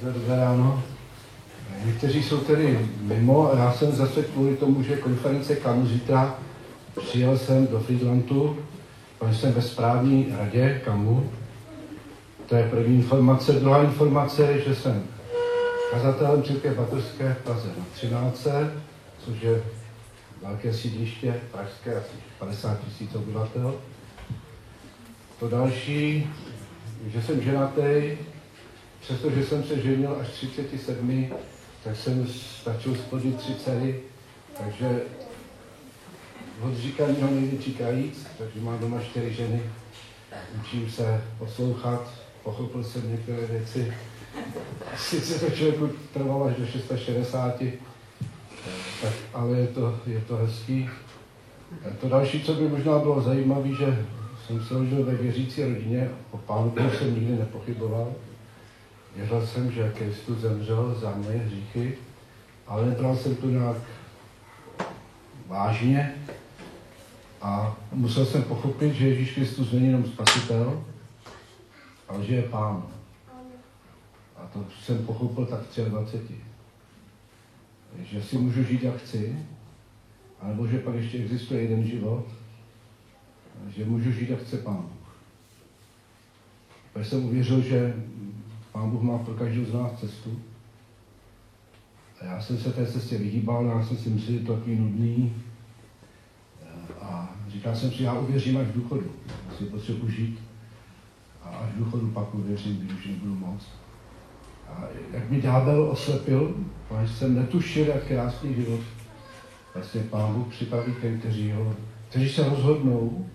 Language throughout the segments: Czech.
Tak dobré ráno. Někteří jsou tedy mimo já jsem zase kvůli tomu, že konference KAMU zítra přijel jsem do Friedlandu, protože jsem ve správní radě KAMU. To je první informace. Druhá informace je, že jsem kazatelem Církev Batorské v Praze na 13, což je velké sídliště pražské, asi 50 tisíc obyvatel. To další, že jsem ženatý, přestože jsem se ženil až 37, tak jsem stačil splnit tři dcery, takže od říkaného nejde čekajíc, takže mám doma čtyři ženy. Učím se poslouchat, pochopil jsem některé věci. Sice to člověku trvalo až do 660, tak, ale je to, je to hezký. To další, co by možná bylo zajímavé, že jsem se rodil ve věřící rodině, o pánu jsem nikdy nepochyboval. Věřil jsem, že Kristus zemřel za moje hříchy, ale nebral jsem to nějak vážně a musel jsem pochopit, že Ježíš Kristus není jenom spasitel, ale že je pán. A to jsem pochopil tak v 23. Že si můžu žít, jak chci, anebo že pak ještě existuje jeden život, že můžu žít, jak chce Pán Bůh. Protože jsem uvěřil, že Pán Bůh má pro každou z nás cestu. A já jsem se té cestě vyhýbal, já jsem si myslel, že to takový nudný. A říkal jsem si, já uvěřím až v důchodu. Si potřebuji žít. A až v důchodu pak uvěřím, když už nebudu moc. A jak mi ďábel oslepil, protože jsem netušil, jak krásný život vlastně Pán Bůh připraví těm, kteří, ho, kteří se rozhodnou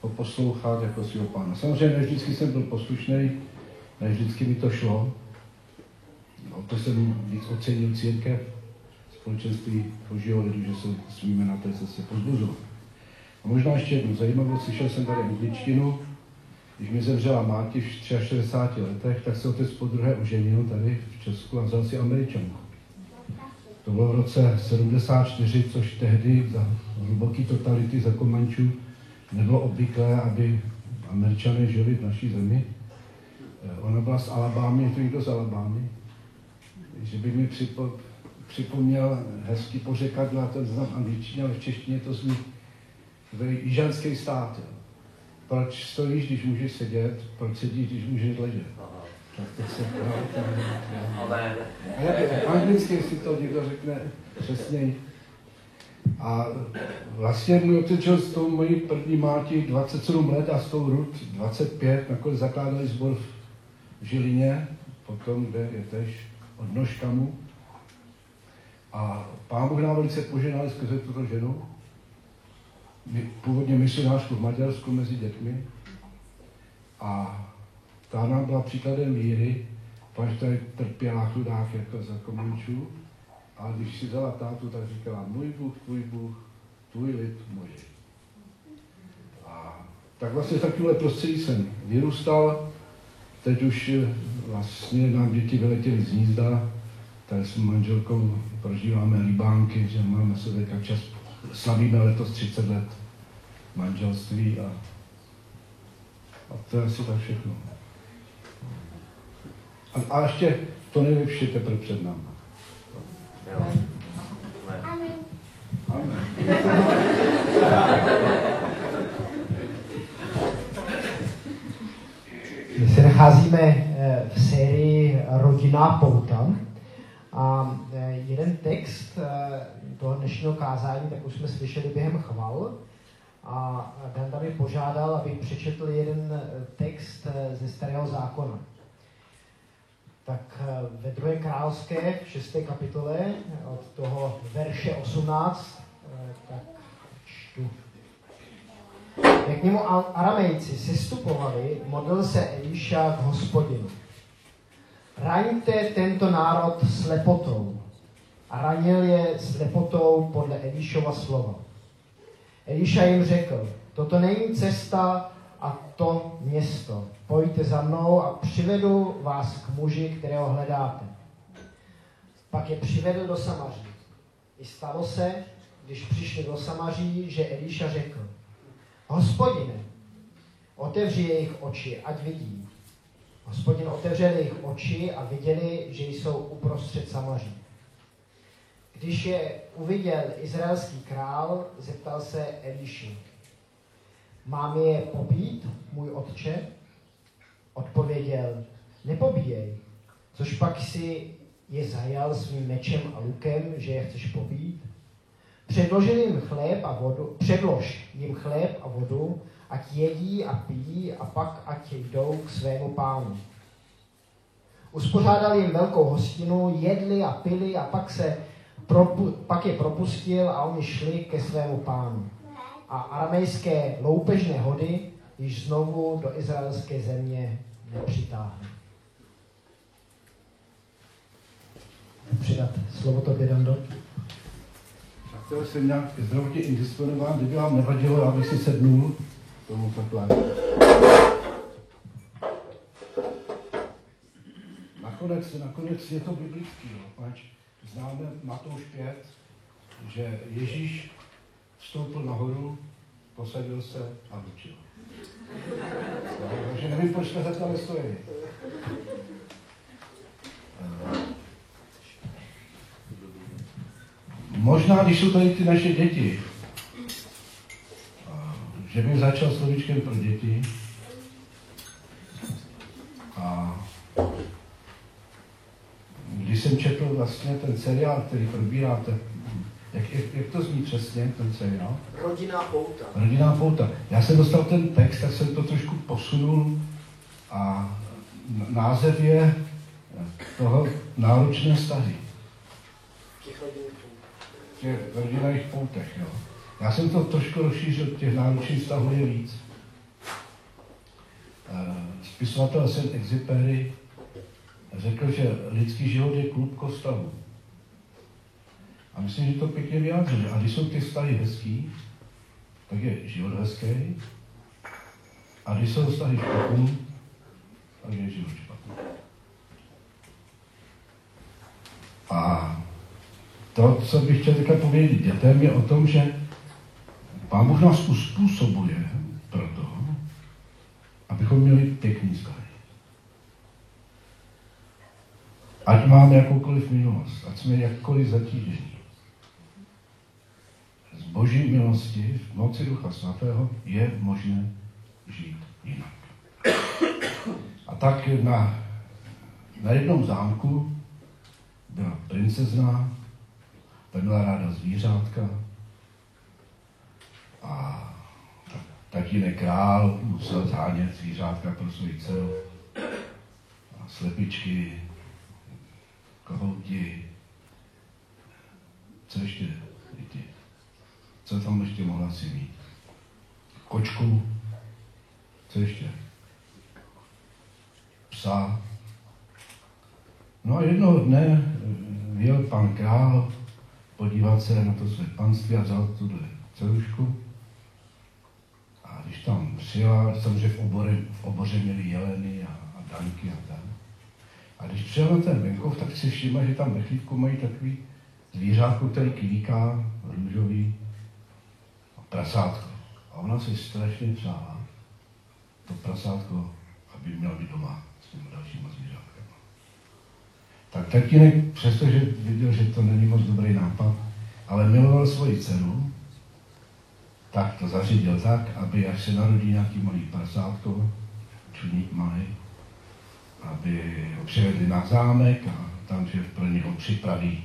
ho poslouchat jako svého pána. Samozřejmě ne vždycky jsem byl poslušný, ne vždycky mi to šlo. No, to jsem víc ocenil církev, společenství Božího lidu, že se smíme na té cestě pozbuzovat. A možná ještě jednu zajímavou, slyšel jsem tady angličtinu, když mi zemřela máti v 63 letech, tak se otec po druhé oženil tady v Česku a vzal si američanku. To bylo v roce 74, což tehdy za hluboký totality za Komančů nebylo obvyklé, aby američané žili v naší zemi. Eh, ona byla z Alabámy, je to někdo z Alabámy, že by mi připo, připomněl hezký pořekadla, to znám angličtině, ale v češtině to zní jižanský stát. Jo. Proč stojíš, když můžeš sedět? Proč sedíš, když můžeš ležet? Tak to se právě A jak anglicky si to někdo řekne přesněji. A vlastně můj otec žil s tou mojí první máti 27 let a s tou Rud 25, nakonec zakládali sbor v Žilině, potom, kde je tež od Nožkamu. A pán Bůh nám velice poženal skrze tuto ženu. Původně misionářku v Maďarsku mezi dětmi. A ta nám byla příkladem víry, protože tady trpěla chudák jako za komunčů. A když si vzala tátu, tak říkala, můj Bůh, tvůj Bůh, tvůj lid, můj. A tak vlastně takovýhle prostředí jsem vyrůstal. Teď už eh, vlastně nám děti vyletěly z hnízda, tak s manželkou prožíváme libánky, že máme se teďka čas, slavíme letos 30 let manželství a, a to je asi tak všechno. A, a ještě to nejlepší teprve před námi. My se nacházíme eh, v sérii Rodinná pouta a eh, jeden text eh, toho dnešního kázání, tak už jsme slyšeli během chval. A Dan mi požádal, abych přečetl jeden text ze Starého zákona tak ve druhé královské, v šesté kapitole, od toho verše 18, eh, tak čtu. Jak němu aramejci sestupovali, modlil se Eliša k hospodinu. Raňte tento národ slepotou. A ranil je slepotou podle Elišova slova. Eliša jim řekl, toto není cesta a to město. Pojďte za mnou a přivedu vás k muži, kterého hledáte. Pak je přivedl do Samaří. I stalo se, když přišli do Samaří, že Elíša řekl, hospodine, otevři jejich oči, ať vidí. Hospodin otevřel jejich oči a viděli, že jsou uprostřed Samaří. Když je uviděl izraelský král, zeptal se Eliši, mám je pobít, můj otče? Odpověděl, nepobíjej, což pak si je zajal svým mečem a lukem, že je chceš pobít? Předložil jim chléb a vodu, předlož jim chléb a vodu, ať jedí a pijí a pak ať jdou k svému pánu. Uspořádal jim velkou hostinu, jedli a pili a pak, se propu, pak je propustil a oni šli ke svému pánu. A aramejské loupežné hody již znovu do izraelské země nepřitáhly. Přidat slovo tobě, Dando. Chtěl jsem nějak zdravotně indisponován, kdyby vám nevadilo, aby si sednul tomu takhle. Nakonec, nakonec je to biblický, jo, pač známe Matouš 5, že Ježíš vstoupil nahoru, posadil se a učil. Takže nevím, proč jsme za to Možná, když jsou tady ty naše děti, že bych začal slovíčkem pro děti a když jsem četl vlastně ten seriál, který probíráte, jak, jak, jak to zní přesně, ten seriál? Rodinná pouta. Rodinná pouta. Já jsem dostal ten text, tak jsem to trošku posunul a název je toho náročné vztahy. V těch rodinných poutech, jo. Já jsem to trošku rozšířil, těch náročných vztahů je víc. Spisovatel Saint Exupéry řekl, že lidský život je klub kostavů. A myslím, že to pěkně vyjádřili. A když jsou ty vztahy hezký, tak je život hezký. A když jsou vztahy špatný, tak je život špatný. A to, co bych chtěl teďka povědět dětem, je o tom, že Pán Bůh nás uspůsobuje proto, abychom měli pěkný vztahy. Ať máme jakoukoliv minulost, ať jsme jakkoliv zatížení. Z boží milosti, v moci Ducha Svatého je možné žít jinak. A tak na, na jednom zámku byla princezna, měla ráda zvířátka, a tatínek král musel zhánět zvířátka pro svůj dceru. A slepičky, kohouti, co ještě, děti? Co tam ještě mohla si mít? Kočku, co ještě? Psa. No a jednoho dne vyjel pan král podívat se na to své panství a vzal tuhle cerušku a když tam přijela, samozřejmě v, oboře, v oboře měli jeleny a, a danky a tak. A když přijel na ten venkov, tak si všimla, že tam ve chlívku mají takový zvířátko, který kvíká, růžový, a prasátko. A ona si strašně přála to prasátko, aby měla být doma s těmi dalšíma zvířátkama. Tak tatínek, přestože viděl, že to není moc dobrý nápad, ale miloval svoji dceru, tak to zařídil tak, aby až se narodí nějaký malý prasátko, čuník malý, aby ho přivedli na zámek a tam, že pro něho připraví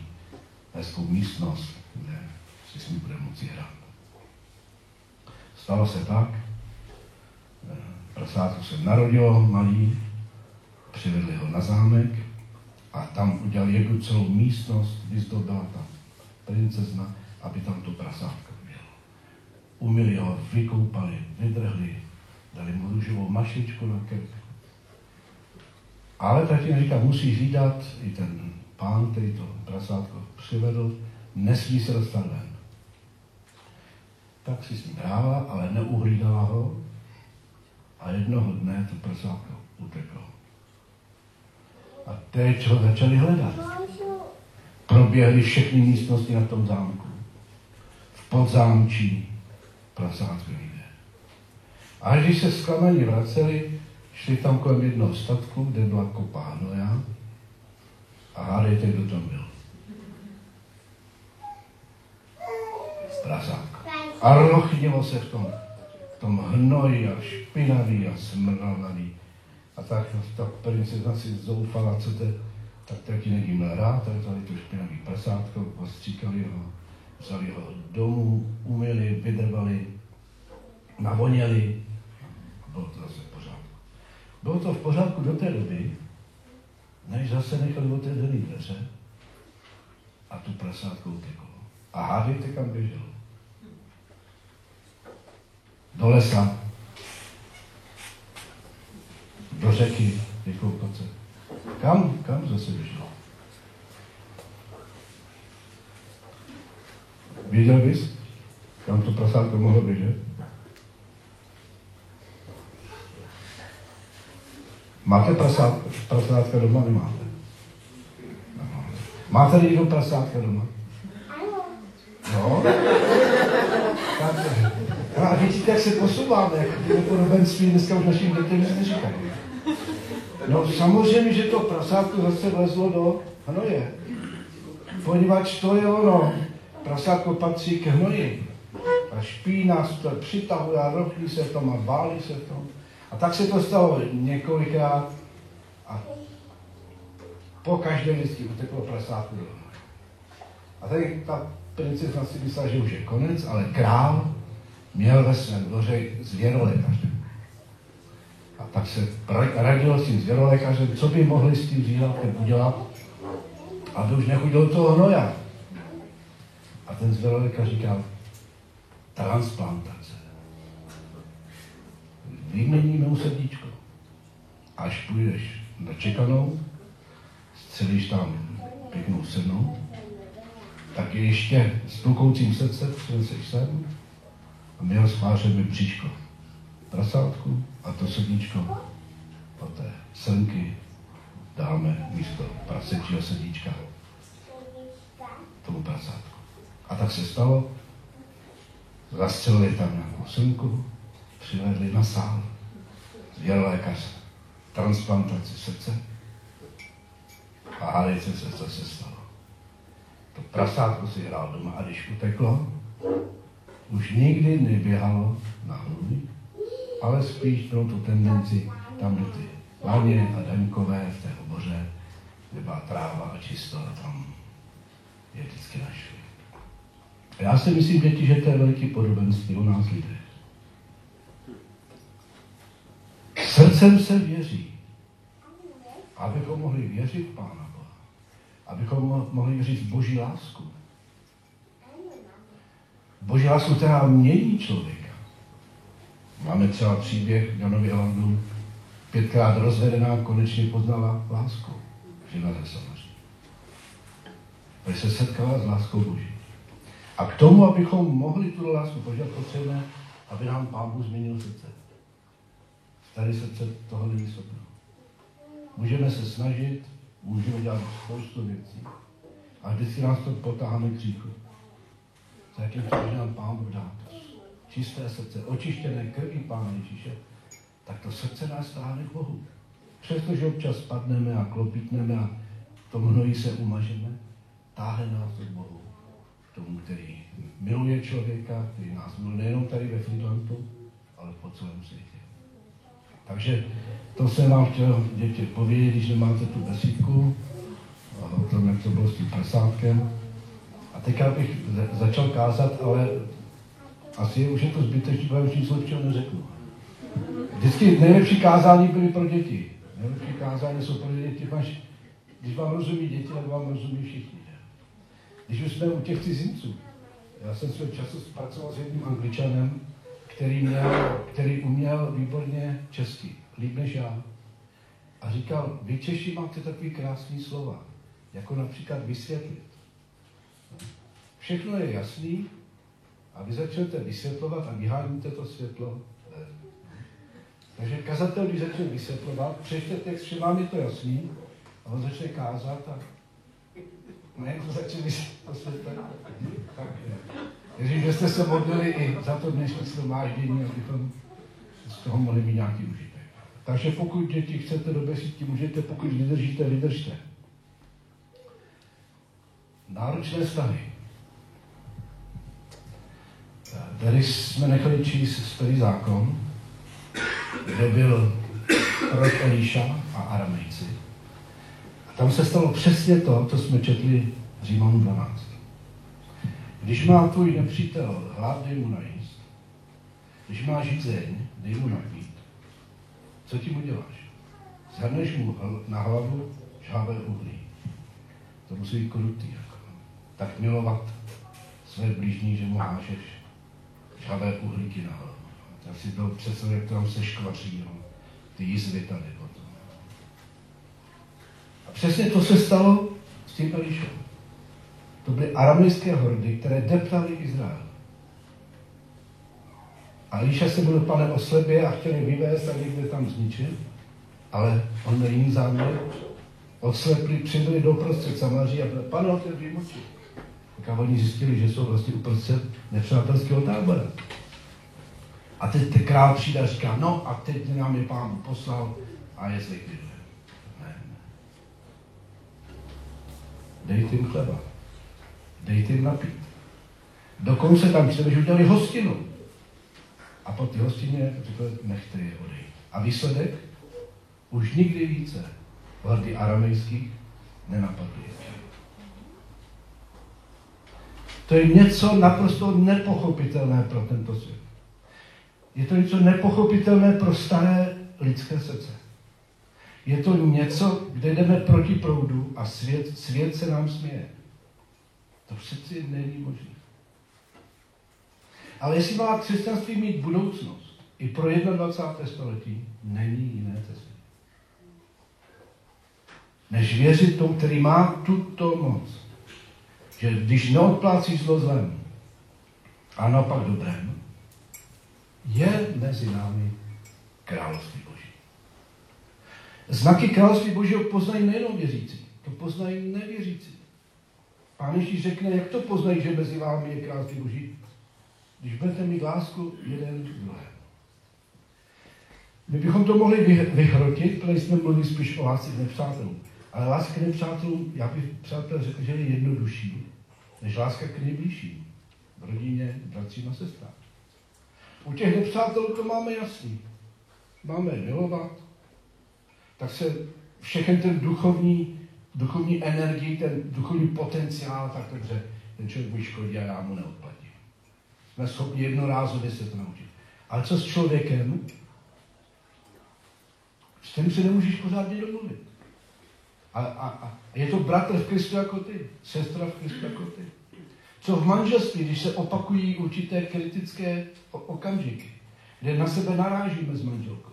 hezkou místnost, kde si s ním bude moci hrát. Stalo se tak, eh, prasátko se narodilo malý, přivedli ho na zámek a tam udělali jednu celou místnost, vyzdobila ta princezna, aby tam to prasátko umili ho, vykoupali, vydrhli, dali mu růžovou mašičku na krk. Ale tatín říká, musí hlídat i ten pán, který to prasátko přivedl, nesmí se dostat ven. Tak si s ním hrála, ale neuhlídala ho a jednoho dne to prasátko uteklo. A teď ho začali hledat. Proběhly všechny místnosti na tom zámku. V podzámčí, prasátko jde. A když se zklamaní vraceli, šli tam kolem jednoho statku, kde byla kopa hnoja a hádejte, kdo tam byl. Prasátko. A rochnilo se v tom, v tom hnoji a špinavý a smrnavý. A tak ta princezna si zoufala, co to tak taky nedím rád, tak tady to špinavý prasátko, postříkali ho, vzali ho domů, umyli, vydrbali, navoněli. Bylo to zase v pořádku. Bylo to v pořádku do té doby, než zase nechali otevřený dveře a tu prasátko uteklo. A hádejte, kam běželo. Do lesa, do řeky, vykoupat se. Kam, kam zase běželo? Věděl bys, kam to prasátko mohlo běžet? Máte prasátko, prasátka doma? Nemáte. Máte někdo prasátka doma? No. Tak, a vidíte, jak se posouváme, jak ty podobenství dneska už našim dětem nic neříkají. No samozřejmě, že to prasátko zase vlezlo do hnoje. Poněvadž to je ono. Prasátko patří k hnoji. A špína se to přitahuje a rochlí se tom a bálí se tom. A tak se to stalo několikrát a po každé vždycky uteklo prasátko. A tady ta princezna si myslela, že už je konec, ale král měl ve svém dvoře zvěrolékaře. A tak se radil s tím zvěrolékařem, co by mohli s tím zvířátkem udělat, aby už nechodil toho hnoja. A ten zvěrolékař říkal, transplantace. Vyměníme mu srdíčko. Až půjdeš na čekanou, střelíš tam pěknou sednou, tak je ještě s tlukoucím srdcem přineseš sem a my ho spářeme bříško, prasátku a to srdíčko té srnky dáme místo prasečího srdíčka tomu prasátku. A tak se stalo, zastřelili tam nějakou srnku, přivedli na sál, zjel lékař transplantaci srdce a hádejte se, co se stalo. To prasátko si hrál doma a když uteklo, už nikdy neběhalo na hluby, ale spíš mělo tu tendenci tam do ty laně a daňkové v té oboře, kde byla tráva a čisto a tam je vždycky našli. A já si myslím, děti, že to je veliký podobenství u nás lidé. Srdcem se věří, abychom mohli věřit Pána Boha, abychom mohli věřit v Boží lásku. Boží lásku, která mění člověka. Máme třeba příběh Janovi Elandu, pětkrát rozvedená, konečně poznala lásku. Žena ze samozřejmě. Takže se setkala s láskou Boží. A k tomu, abychom mohli tu lásku požívat, potřebujeme, aby nám Pán Bůh změnil srdce. Tady srdce toho není schopno. Můžeme se snažit, můžeme dělat spoustu věcí, a vždycky nás to potáhne k. Za jakým může nám Pán Bůh dát. Čisté srdce, očištěné krví Pána Ježíše, tak to srdce nás táhne k Bohu. Přestože občas spadneme a klopítneme a v tom hnoji se umažeme, táhne nás k Bohu. Tomu, který miluje člověka, který nás miluje nejenom tady ve Friedlandu, ale po celém světě. Takže to jsem vám chtěl děti povědět, když nemáte tu besídku, o tom, jak to bylo s tím prasátkem. A teďka bych začal kázat, ale asi už je to zbytečný, protože už nic lepšího neřeknu. Vždycky nejlepší kázání byly pro děti. Nejlepší kázání jsou pro děti, až když vám rozumí děti, tak vám rozumí všichni. Když už jsme u těch cizinců, já jsem svého času pracoval s jedním angličanem, který, měl, který uměl výborně česky, líp než já. A říkal, vy Češi máte takový krásný slova, jako například vysvětlit. Všechno je jasný a vy začnete vysvětlovat a vyháníte to světlo. Takže kazatel, když začne vysvětlovat, přečte text, že vám je to jasný, a on začne kázat a ne, to začne vysvětlovat. Tak, Věřím, že jste se modlili i za to dnešní shromáždění, abychom z toho mohli mít nějaký užitek. Takže pokud děti chcete do besídky, můžete, pokud vydržíte, vydržte. Náročné stavy. Tady jsme nechali číst starý zákon, kde byl prorok Elíša a Aramejci. Tam se stalo přesně to, co jsme četli Římanů 12. Když má tvůj nepřítel hlad, dej mu najíst. Když má žízeň, dej mu napít. Co ti mu děláš? Zhrneš mu na hlavu žhavé uhlí. To musí být krutý. Jako. Tak milovat své blížní, že mu hážeš žhavé uhlíky na hlavu. Tak si to představ, jak tam se škvaří, no. ty jizvy tady potom. A přesně to se stalo s tím Elišem. To byly aramejské hordy, které deptaly Izrael. A Eliša se byl pane o slebě a chtěl je vyvést a někde tam zničit, ale on měl jiný záměr. Odslepli, přibyli do prostřed Samaří a byl, pane, otevři oči. Tak oni zjistili, že jsou vlastně uprostřed nepřátelského tábora. A teď ten král přijde a říká, no a teď nám je pán poslal a je zlikviduje. Ne, ne. Dejte jim chleba. Dejte jim napít. Dokonce tam chtěli, že udělali hostinu. A po té hostině řekl, nechte je odejít. A výsledek? Už nikdy více hordy aramejských nenapadly To je něco naprosto nepochopitelné pro tento svět. Je to něco nepochopitelné pro staré lidské srdce. Je to něco, kde jdeme proti proudu a svět, svět se nám směje. To přeci není možné. Ale jestli má křesťanství mít budoucnost i pro 21. století, není jiné cesty. Než věřit tomu, který má tuto moc, že když neodplácí zlo zlem a naopak dobrém, je mezi námi království. Znaky království Božího poznají nejenom věřící, to poznají nevěřící. Pán Ježíš řekne, jak to poznají, že mezi vámi je království Boží, když budete mít lásku jeden k druhému. My bychom to mohli vyhrotit, protože jsme mluvili spíš o lásce k nepřátelům. Ale láska k nepřátelům, já bych přátel řekl, že je jednodušší, než láska k nejbližším. Rodině, bratřím a sestrám. U těch nepřátelů to máme jasný. Máme milovat, tak se všechen ten duchovní, duchovní energii, ten duchovní potenciál, tak dobře, ten člověk mi škodí a já mu neodplatím. Jsme schopni jednorázově se to naučit. Ale co s člověkem, s tím se nemůžeš pořádně domluvit. A, a, a je to bratr v Kristu jako ty, sestra v Kristu jako ty. Co v manželství, když se opakují určité kritické okamžiky, kde na sebe narážíme s manželkou.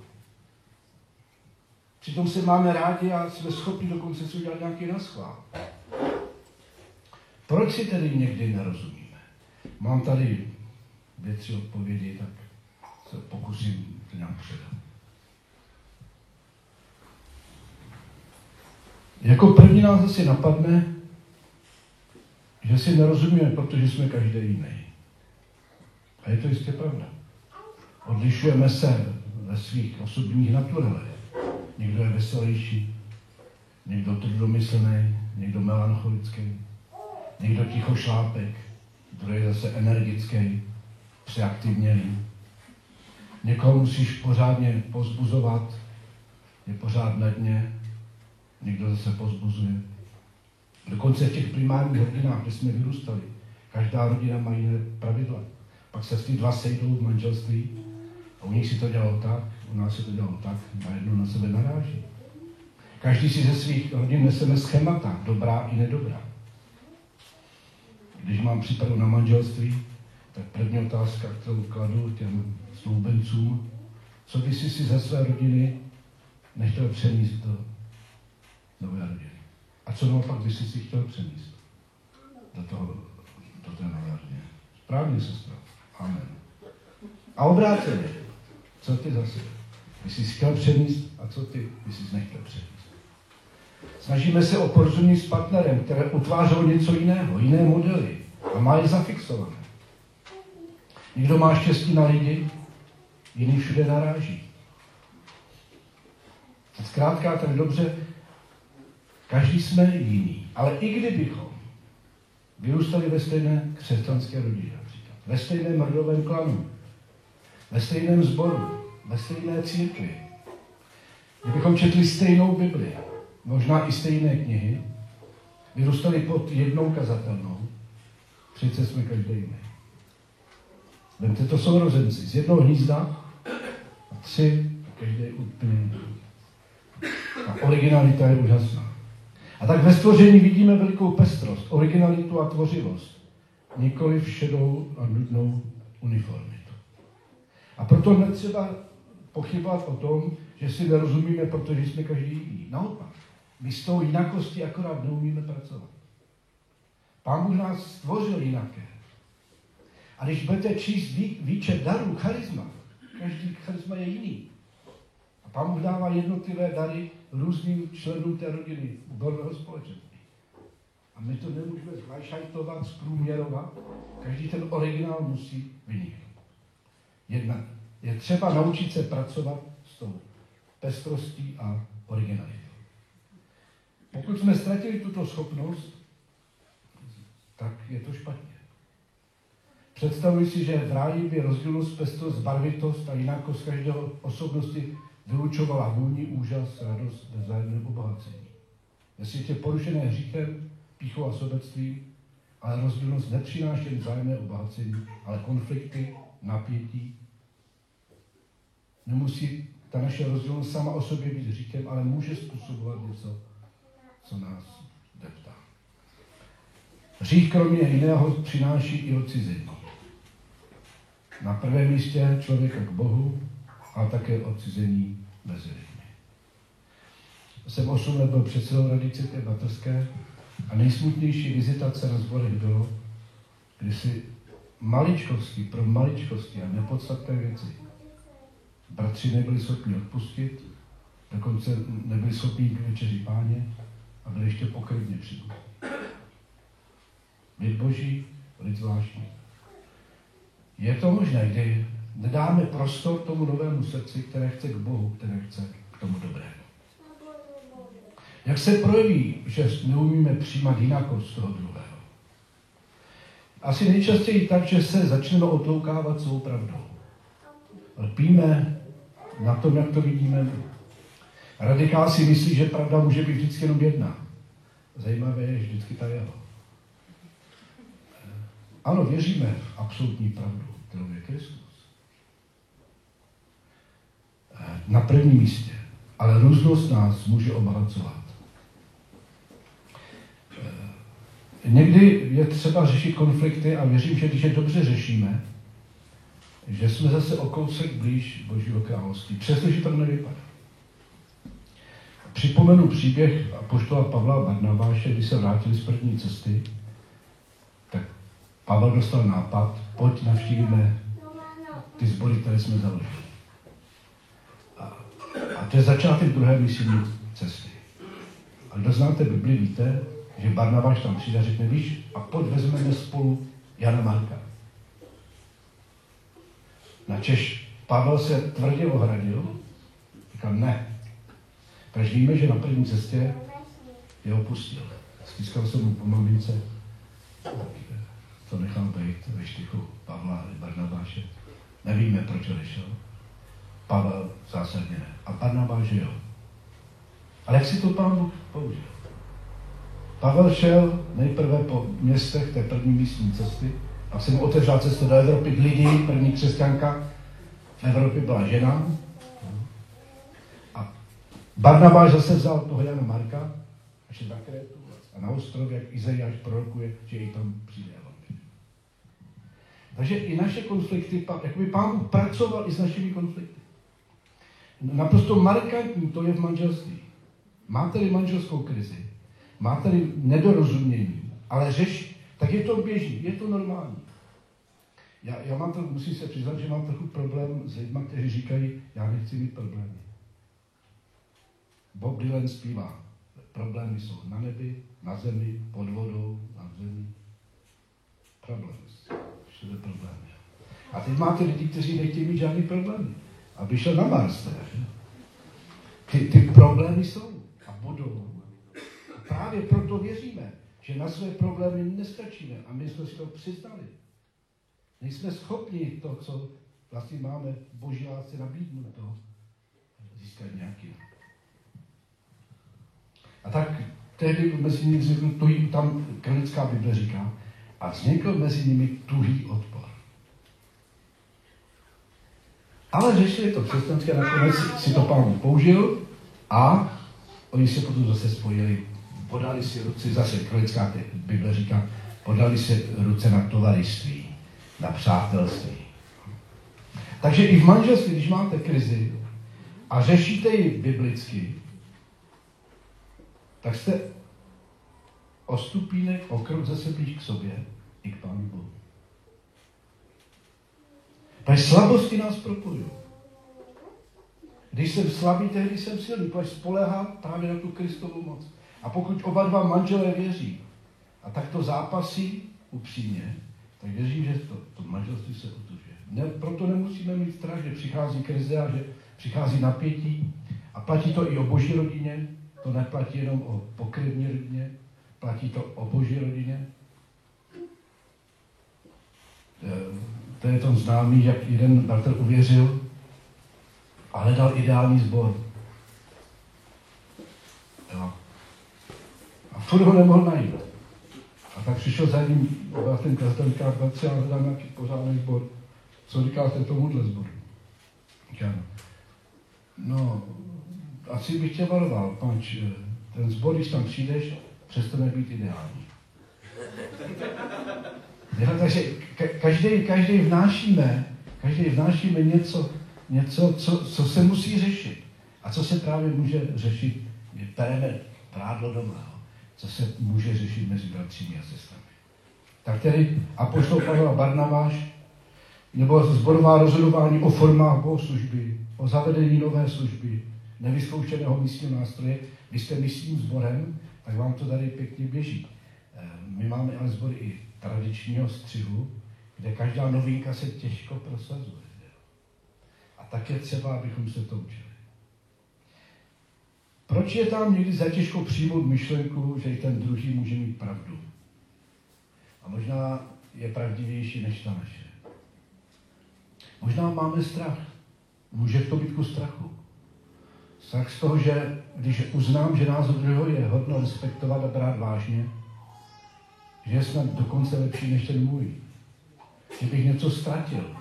Přitom se máme rádi a jsme schopni dokonce si udělat nějaký naschvál. Proč si tedy někdy nerozumíme? Mám tady dvě, tři odpovědi, tak se pokusím to nějak předat. Jako první nás asi napadne, že si nerozumíme, protože jsme každý jiný. A je to jistě pravda. Odlišujeme se ve svých osobních naturelech. Někdo je veselější, někdo tvrdomyslný, někdo melancholický, někdo ticho šlápek, druhý zase energický, přeaktivněný. Někoho musíš pořádně pozbuzovat, je pořád na dně, někdo zase pozbuzuje. Dokonce v těch primárních rodinách, kde jsme vyrůstali, každá rodina má jiné pravidla. Pak se ty dva sejdou v manželství a u nich si to dělalo tak, u nás se to dělalo tak, najednou na sebe naráží. Každý si ze svých rodin neseme schémata, dobrá i nedobrá. Když mám přípravu na manželství, tak první otázka, kterou kladu těm snoubencům, co by si si ze své rodiny nechtěl přenést do nové rodiny. A co naopak by si si chtěl přenést do, toho, do té nové rodiny. Správně, sestra. Amen. A obráceně. Co ty zase? By jsi chtěl přenést a co ty by jsi nechtěl přenést? Snažíme se o porozumění s partnerem, které utvářelo něco jiného, jiné modely a má je zafixované. Někdo má štěstí na lidi, jiný všude naráží. zkrátka tak dobře, každý jsme jiný. Ale i kdybychom vyrůstali ve stejné křesťanské rodině, například, ve stejném rodovém klanu, ve stejném sboru, ve stejné církvi, kdybychom četli stejnou Bibli, možná i stejné knihy, vyrůstali pod jednou kazatelnou, přece jsme každý jiný. Vemte to sourozenci z jednoho hnízda a tři, každý úplně A originalita je úžasná. A tak ve stvoření vidíme velikou pestrost, originalitu a tvořivost. Nikoli v šedou a nudnou uniformitu. A proto netřeba pochybovat o tom, že si nerozumíme, protože jsme každý jiný. Naopak, my s tou jinakostí akorát neumíme pracovat. Pán Bůh nás stvořil jinaké. A když budete číst ví, výčet darů, charisma, každý charisma je jiný. A Pán Bůh dává jednotlivé dary různým členům té rodiny, odborného společenství. A my to nemůžeme zvlášťovat, zprůměrovat. Každý ten originál musí vyniknout. Jedna. Je třeba naučit se pracovat s tou pestrostí a originalitou. Pokud jsme ztratili tuto schopnost, tak je to špatně. Představuji si, že v ráji by rozdílnost, pestrost, barvitost a jinákost každého osobnosti vylučovala vůni, úžas, radost ve obohacení. Ve světě porušené hříchem, píchou a sobectvím, ale rozdílnost nepřináší vzájemné obohacení, ale konflikty, napětí. Nemusí ta naše rozdílnost sama o sobě být hříchem, ale může způsobovat něco, co nás deptá. Hřích kromě jiného přináší i odcizení. Na prvém místě člověka k Bohu, a také odcizení mezi lidmi. Jsem 8 let byl předsedou Rady Církve Baterské a nejsmutnější vizitace na zborech bylo, kdy si maličkosti, pro maličkosti a nepodstatné věci bratři nebyli schopni odpustit, dokonce nebyli schopni k večeři páně a byli ještě pokrvně při Lid boží, lid zvláštní. Je to možné, kdy nedáme prostor tomu novému srdci, které chce k Bohu, které chce k tomu dobrému. Jak se projeví, že neumíme přijímat jinakost toho druhého? Asi nejčastěji tak, že se začneme otloukávat svou pravdou. Lpíme na tom, jak to vidíme. Radikál si myslí, že pravda může být vždycky jenom jedna. Zajímavé je vždycky ta jeho. Ano, věříme v absolutní pravdu, kterou je Kristus. Na prvním místě. Ale různost nás může obohacovat. Někdy je třeba řešit konflikty a věřím, že když je dobře řešíme, že jsme zase o kousek blíž Božího království, přestože to nevypadá. Připomenu příběh poštola Pavla Barnabáše, když se vrátili z první cesty, tak Pavel dostal nápad, pojď navštívíme ty sbory, které jsme založili. A, a to je začátek druhé misijní cesty. A kdo znáte Bibli, víte, že Barnabáš tam přijde a řekne, víš, a pojď vezmeme spolu Jana Marka. Na Češ Pavel se tvrdě ohradil, říkal ne. Takže víme, že na první cestě je opustil. Stiskal jsem mu po mamince, to nechal být ve štychu Pavla a Barnabáše. Nevíme, proč odešel. Pavel zásadně ne. A Barnabáš jo. Ale jak si to pán Bůh použil? Pavel šel nejprve po městech té první místní cesty, a se mu otevřela cestu do Evropy k lidi, první křesťanka v Evropě byla žena. A Barnabáš zase vzal toho Jana Marka a šel na Krétu a na ostrov, jak Izajáš prorokuje, že i tam přijde. Takže i naše konflikty, jakoby pán Bůh pracoval i s našimi konflikty. Naprosto markantní to je v manželství. Máte-li manželskou krizi, máte-li nedorozumění, ale řeš, tak je to běžný, je to normální. Já, já mám to, musím se přiznat, že mám trochu problém s lidmi, kteří říkají, já nechci mít problémy. Bob Dylan zpívá, problémy jsou na nebi, na zemi, pod vodou, na zemi. Problémy. Všude problémy. A teď máte lidi, kteří nechtějí mít žádný problémy. Aby šel na Mars Ty, ty problémy jsou a budou. A právě proto věříme, že na své problémy nestačíme a my jsme si to přiznali. Nejsme schopni to, co vlastně máme boží lásce nabídnout, to získat nějaký. A tak tehdy mezi nimi vznikl tuhý, tam kralická Bible říká, a vznikl mezi nimi tuhý odpor. Ale řešili to křesťanské, nakonec si to pán použil a oni se potom zase spojili, podali si ruce, zase kralická Bible říká, podali si ruce na tovariství, na přátelství. Takže i v manželství, když máte krizi a řešíte ji biblicky, tak jste o stupínek, o krok zase blíž k sobě i k Pánu Bohu. Takže slabosti nás propojují. Když jsem slabý, tehdy jsem silný, protože spolehám právě na tu Kristovu moc. A pokud oba dva manželé věří a tak to zápasí upřímně, tak věřím, že to, to manželství se utužuje. Ne, proto nemusíme mít strach, že přichází krize a že přichází napětí. A platí to i o boží rodině, to neplatí jenom o pokrevní rodině, platí to o boží rodině. Eh, to je to známý, jak jeden bratr uvěřil a hledal ideální sbor. Jo. A furt ho nemohl najít. A tak přišel za ním bratrem kazatel, říká, bratře, já hledám nějaký pořádný sbor. Co říkáte tomuhle sboru? Říká, no, asi bych tě varoval, panč, eh, ten sbor, když tam přijdeš, přestane být ideální. Jo, takže každý, každý vnášíme, každý vnášíme něco, něco co, co se musí řešit. A co se právě může řešit, pereme prádlo doma, co se může řešit mezi bratřími a sestrami. Tak tedy apoštol Pavel a Barnabáš, nebo zborová rozhodování o formách bohoslužby, o zavedení nové služby, nevyzkoušeného místního nástroje, když jste místním sborem, tak vám to tady pěkně běží. Eh, my máme ale sbory i tradičního střihu, kde každá novinka se těžko prosazuje. A tak je třeba, abychom se to učili. Proč je tam někdy za těžko přijmout myšlenku, že i ten druhý může mít pravdu? A možná je pravdivější než ta naše. Možná máme strach. Může to být ku strachu. Strach z toho, že když uznám, že názor druhého je hodno respektovat a brát vážně, že snad dokonce lepší než ten můj. Že bych něco ztratil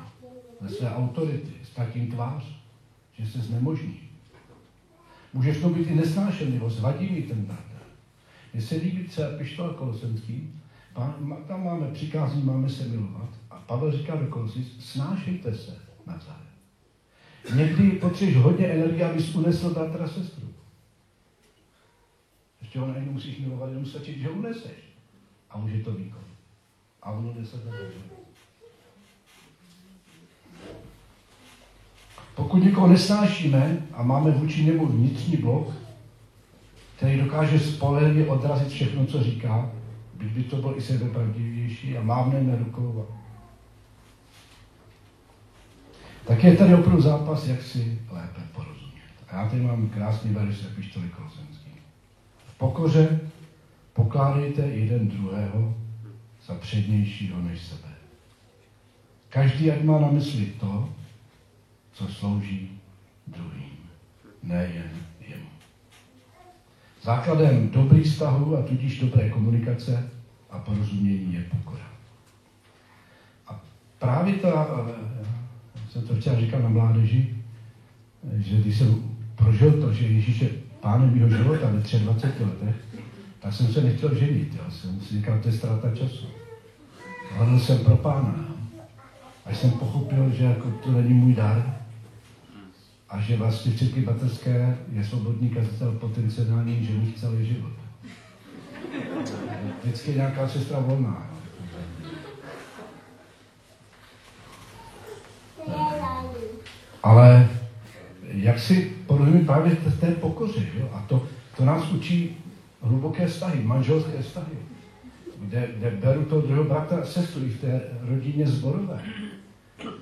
ze své autority, ztratím tvář, že se znemožní. Můžeš to být i nesnášenlivost, vadí mi ten bratr. Mně se líbí třeba Pištola Kolosenský, tam máme přikázní, máme se milovat. A Pavel říká do Kolosis, snášejte se navzájem. Někdy potřebuješ hodně energie, abys unesl bratra sestru. Ještě ho nemusíš milovat, jenom stačí, že uneseš a může to výkon. A ono nese ten Pokud někoho nesnášíme a máme vůči němu vnitřní blok, který dokáže spolehlivě odrazit všechno, co říká, byť by to byl i sebepravdivější a mávneme rukou. Tak je tady opravdu zápas, jak si lépe porozumět. A já tady mám krásný verš z epištoly Kolosenský. V pokoře Pokládejte jeden druhého za přednějšího než sebe. Každý, ať má na mysli to, co slouží druhým, nejen jemu. Základem dobrých vztahů a tudíž dobré komunikace a porozumění je pokora. A právě ta, jsem to včera říkal na mládeži, že když jsem prožil to, že Ježíš je pánem mého života ve 23 letech, tak jsem se nechtěl ženit, já jsem si říkal, to je ztráta času. Hledal jsem pro pána. Až jsem pochopil, že jako to není můj dar, a že vlastně v České Baterské je svobodný kazatel potenciální ženich celý život. Vždycky je nějaká sestra volná. Ale jak si porozumí právě v té pokoře, jo? a to, to nás učí hluboké vztahy, manželské vztahy, kde, kde beru toho druhého bratra a sestru i v té rodině zborové.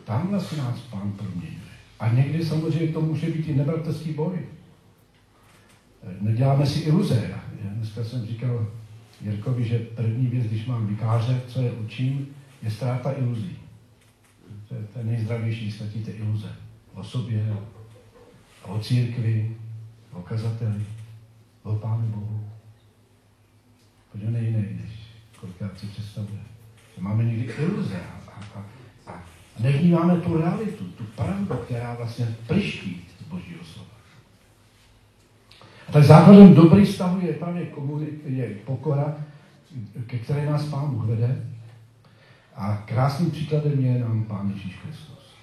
Tam vlastně nás pán proměňuje. A někdy samozřejmě to může být i nebratrský boj. neděláme si iluze. Dneska jsem říkal Jirkovi, že první věc, když mám vikáře, co je učím, je ztráta iluzí. To je, to je nejzdravější, ztratíte iluze o sobě, o církvi, o kazateli, o Pánu Bohu. Protože on je jiný, než kolikrát si představuje. Máme někdy iluze a, a nevnímáme tu realitu, tu pravdu, která vlastně pliští z Božího slova. A tak základem dobrý vztahu je právě je pokora, ke které nás Pán Bůh vede. A krásným příkladem je nám Pán Ježíš Kristus.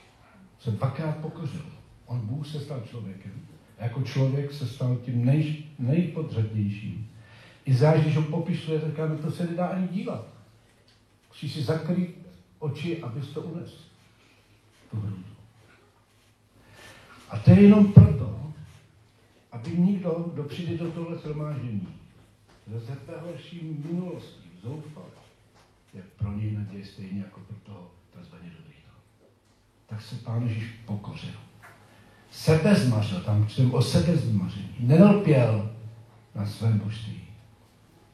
Se dvakrát pokořil. On Bůh se stal člověkem. A jako člověk se stal tím nej, nejpodřadnějším. Izáš, když ho popisuje, říká, no to se nedá ani dívat. Musí si zakrýt oči, abys to unesl. A to je jenom proto, aby nikdo, kdo přijde do tohle shromáždění, ze sebehrší minulosti zoufal, je pro něj naděje stejně jako pro toho takzvaně dobrýho. Tak se Pán Ježíš pokořil. Sebezmařil, tam čteme o sebezmaření. Nenalpěl na svém božství.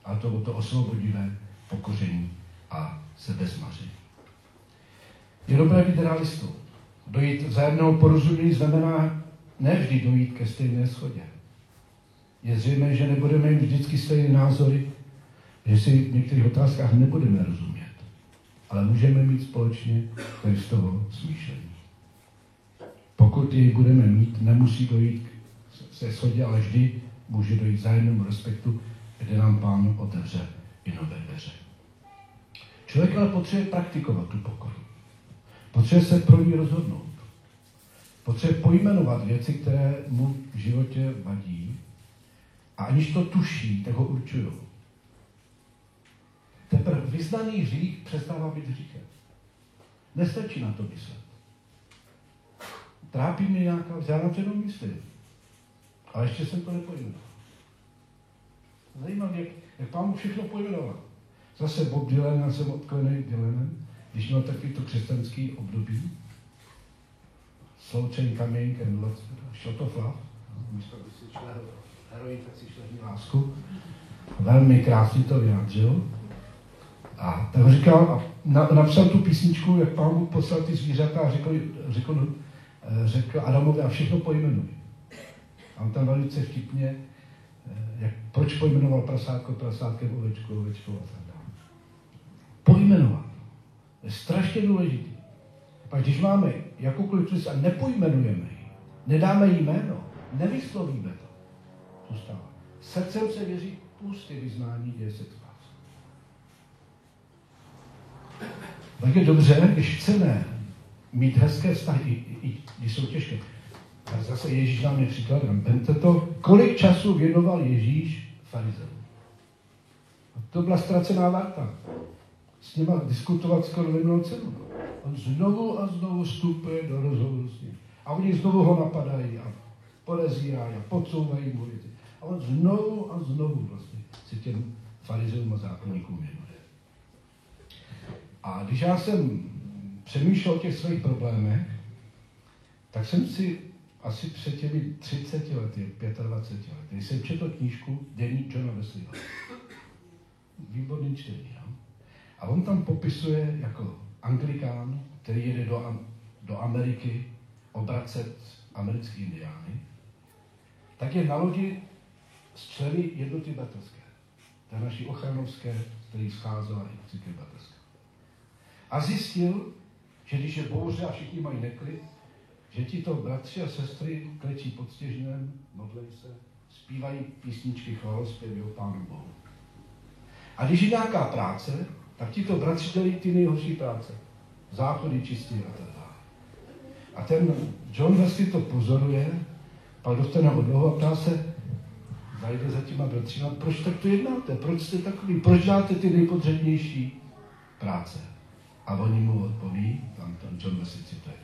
A to bylo to osvobodivé pokoření a sebezmaření. Je dobré být realistou. Dojít vzájemného porozumění znamená nevždy dojít ke stejné schodě. Je zřejmé, že nebudeme mít vždycky stejné názory, že si v některých otázkách nebudeme rozumět. Ale můžeme mít společně Kristovo smýšlení. Pokud ji budeme mít, nemusí dojít se shodě, ale vždy může dojít zájemnému respektu, kde nám Pán otevře i nové dveře. Člověk ale potřebuje praktikovat tu pokoru. Potřebuje se pro ní rozhodnout. Potřebuje pojmenovat věci, které mu v životě vadí a aniž to tuší, tak ho určují. Teprve vyznaný hřích přestává být hříchem. Nestačí na to myslet. Trápí mě nějaká, já napředu myslím. Ale ještě jsem to nepojmenoval. Zajímavé, jak, jak pán mu všechno pojmenoval. Zase Bob Dylan, já jsem odklený Dylanem, když měl takový to křesťanský období, Slow Chain Coming and Lots, Shot of Love, místo, když si šel heroin, tak si šel lásku. Velmi krásně to vyjádřil. A tak říkal, a na, napsal tu písničku, jak pán Bůh poslal ty zvířata a řekl, řekl, řekl Adamovi a všechno pojmenuj. A on tam velice vtipně, jak, proč pojmenoval prasátko prasátkem, ovečku, ovečku a tak dále. Je strašně důležité. Pak když máme jakoukoliv věc a nepojmenujeme ji, nedáme jí jméno, nevyslovíme to, zůstává. Srdcem se věří pusty vyznání děje se to. Tak je dobře, když chceme mít hezké vztahy, i, i když jsou těžké. A zase Ježíš nám je příkladem. Vemte to, kolik času věnoval Ježíš farizeům. To byla ztracená varta. S nima diskutovat skoro neměl cenu. On znovu a znovu vstupuje do rozhovoru s ním. A oni znovu ho napadají a podezírají a podsouvají mu věci. A on znovu a znovu vlastně si těm farizeům a zákonníkům věnuje. A když já jsem přemýšlel o těch svých problémech, tak jsem si asi před těmi 30 lety, 25 lety, když jsem četl knížku Denní Johna Wesleyho. Výborný čtení? A on tam popisuje jako anglikán, který jede do, do Ameriky obracet americký indiány, tak je na lodi z členy jednoty baterské. Je naší ochranovské, který scházela i církev baterské. A zjistil, že když je bouře a všichni mají neklid, že ti to bratři a sestry klečí pod stěžnem, modlej se, zpívají písničky chvalospěvy o Pánu Bohu. A když je nějaká práce, tak ti to bratři dělají ty nejhorší práce. Záchody čistí a tak dále. A ten John Wesley to pozoruje, pak dostane odlohu a ptá se, zajde za těma bratřima, proč tak to jednáte, proč jste takový, proč dáte ty nejpodřadnější práce. A oni mu odpoví, tam ten John Wesley cituje,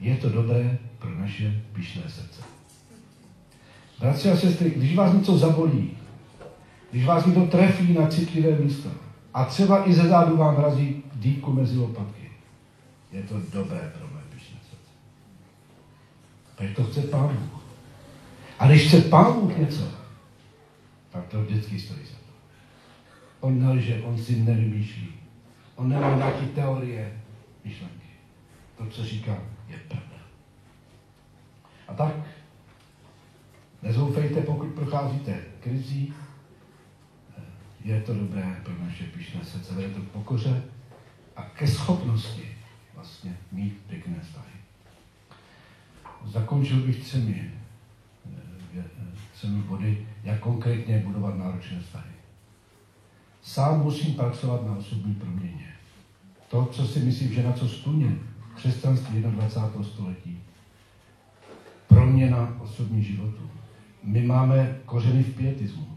je to dobré pro naše pišné srdce. Bratři a sestry, když vás něco zabolí, když vás někdo trefí na citlivé místo a třeba i ze zádu vám vrazí dýku mezi lopatky, je to dobré pro moje pišné srdce. Protože to chce Pán Bůh. A když chce Pán Bůh něco, tak to vždycky stojí za to. On nelže, on si nevymýšlí. On nemá nějaké teorie, myšlenky. To, co říká, je pravda. A tak nezoufejte, pokud procházíte krizí. Je to dobré pro naše pišné srdce, vede to k pokoře a ke schopnosti vlastně mít pěkné vztahy. Zakončil bych třemi, eh, eh, třemi body, jak konkrétně budovat náročné vztahy. Sám musím pracovat na osobní proměně. To, co si myslím, že na co stůně křesťanství 21. století, proměna osobní životu. My máme kořeny v pietismu,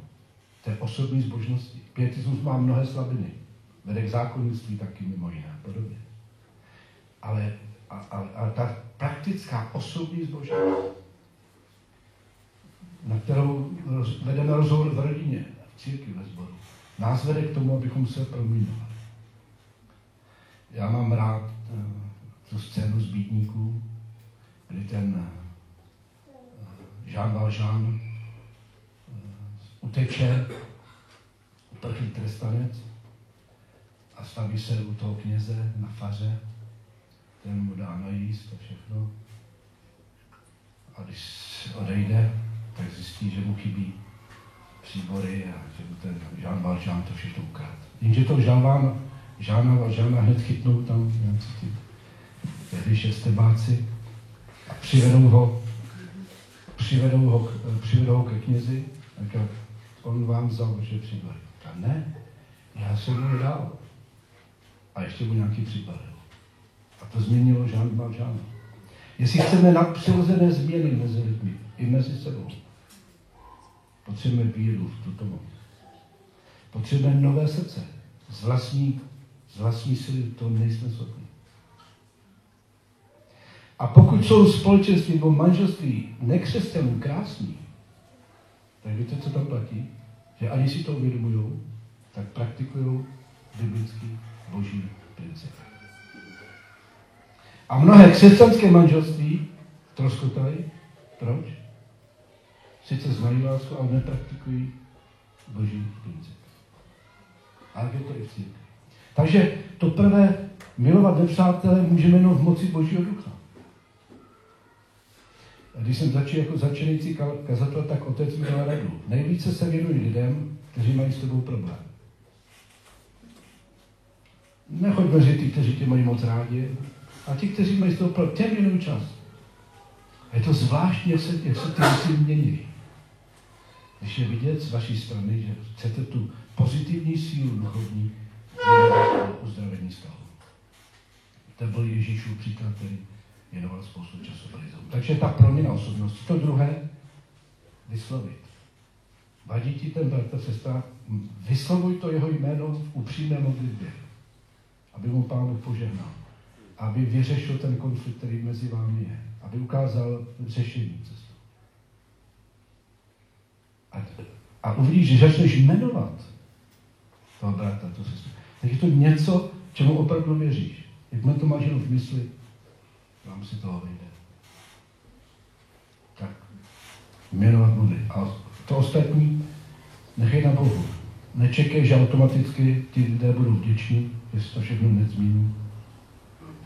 té osobní zbožnosti. Pietismus má mnohé slabiny. Vede k zákonnictví taky mimo jiné podobně. Ale a, a, a ta praktická osobní zbožnost, na kterou vedeme rozhovor v rodině, v církvi, ve sboru, nás vede k tomu, abychom se proměňovali. Já mám rád uh, tu scénu z Bítníků, kdy ten uh, Jean Valjean uteče, uprchlý trestanec a staví se u toho kněze na faře, ten mu dá najíst a všechno. A když odejde, tak zjistí, že mu chybí příbory a že mu ten Jean Valjean to všechno ukradl. Jenže to Jean Žána Valjeana hned chytnou tam nějací ty tehdy šestebáci a přivedou ho, přivedou ho, přivedou ho ke knězi říká, on vám vzal vaše příbory. A ne, já jsem mu dal. A ještě mu nějaký připadl. A to změnilo Jean Valjean. Jestli chceme nadpřirozené změny mezi lidmi, i mezi sebou, potřebujeme víru v tuto moc. Potřebujeme nové srdce. Z vlastní, z vlastní síly to nejsme schopni. A pokud jsou společenství nebo manželství nekřesťanů krásní, tak víte, co tam platí? Že ani si to uvědomují, tak praktikují biblický boží princip. A mnohé křesťanské manželství troskotají. Proč? Sice znají lásku, ale nepraktikují boží princip. Ale je to i Takže to prvé, milovat nepřátelé můžeme jenom v moci božího ducha. A když jsem začal jako začínající kazatel, tak otec mi dal radu. Nejvíce se věnuji lidem, kteří mají s tebou problém. Nechoď mezi ty, kteří tě mají moc rádi, a ti, kteří mají z toho problém, těm věnují čas. Je to zvláštní, jak se, jak se ty věci mění. Když je vidět z vaší strany, že chcete tu pozitivní sílu duchovní uzdravení stavu. To byl Ježíšův příklad, který věnoval spoustu času brizům. Takže ta proměna osobnosti. To druhé, vyslovit. Vadí ti ten bratr, sestra, vyslovuj to jeho jméno v upřímné modlitbě, aby mu Pán Bůh požehnal aby vyřešil ten konflikt, který mezi vámi je. Aby ukázal řešení cestu. A, a uvidíš, že začneš jmenovat toho bratra, to sestru. Tak je to něco, čemu opravdu věříš. Jak to máš jenom v mysli, vám si toho vyjde. Tak jmenovat mluvit. A to ostatní nechej na Bohu. Nečekej, že automaticky ty lidé budou vděční, jestli to všechno nezmíní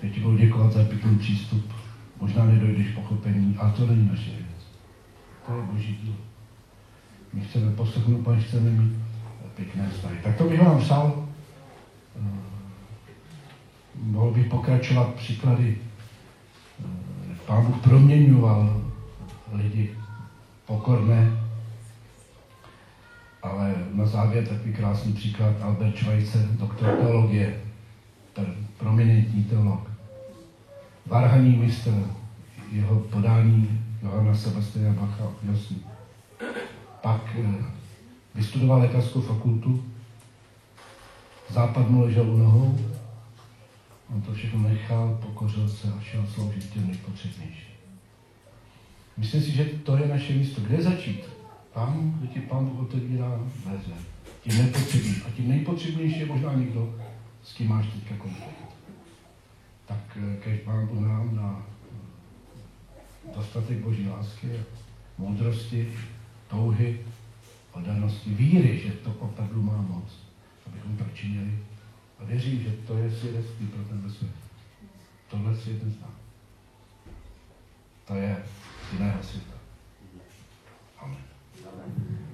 Teď ti budu děkovat za pěkný přístup. Možná nedojdeš pochopení, ale to není naše věc. To je boží dílo. My chceme poslechnout, pane, chceme mít pěkné vztahy. Tak to bych vám přál. Eh, mohl bych pokračovat příklady. Pán Bůh proměňoval lidi pokorné, ale na závěr takový krásný příklad Albert Schweitzer, doktor teologie, prominentní teolog. Varhaní mistr, jeho podání Johana Sebastiana Bacha jasný. Pak eh, vystudoval lékařskou fakultu, západ ležel u nohou, on to všechno nechal, pokořil se a šel sloužit těm nejpotřebnějším. Myslím si, že to je naše místo. Kde začít? Tam, kde ti pán Bůh otevírá dveře. Tím nejpotřebnější. A tím nejpotřebnější je možná někdo, s kým máš teďka konflikt tak eh, kež Pán Bůh nám na dostatek Boží lásky, moudrosti, touhy oddanosti víry, že to opravdu má moc, abychom tak činili. A věřím, že to je svědectví pro ten svět. Tohle svět nezná. To je jiného světa. Amen. Amen.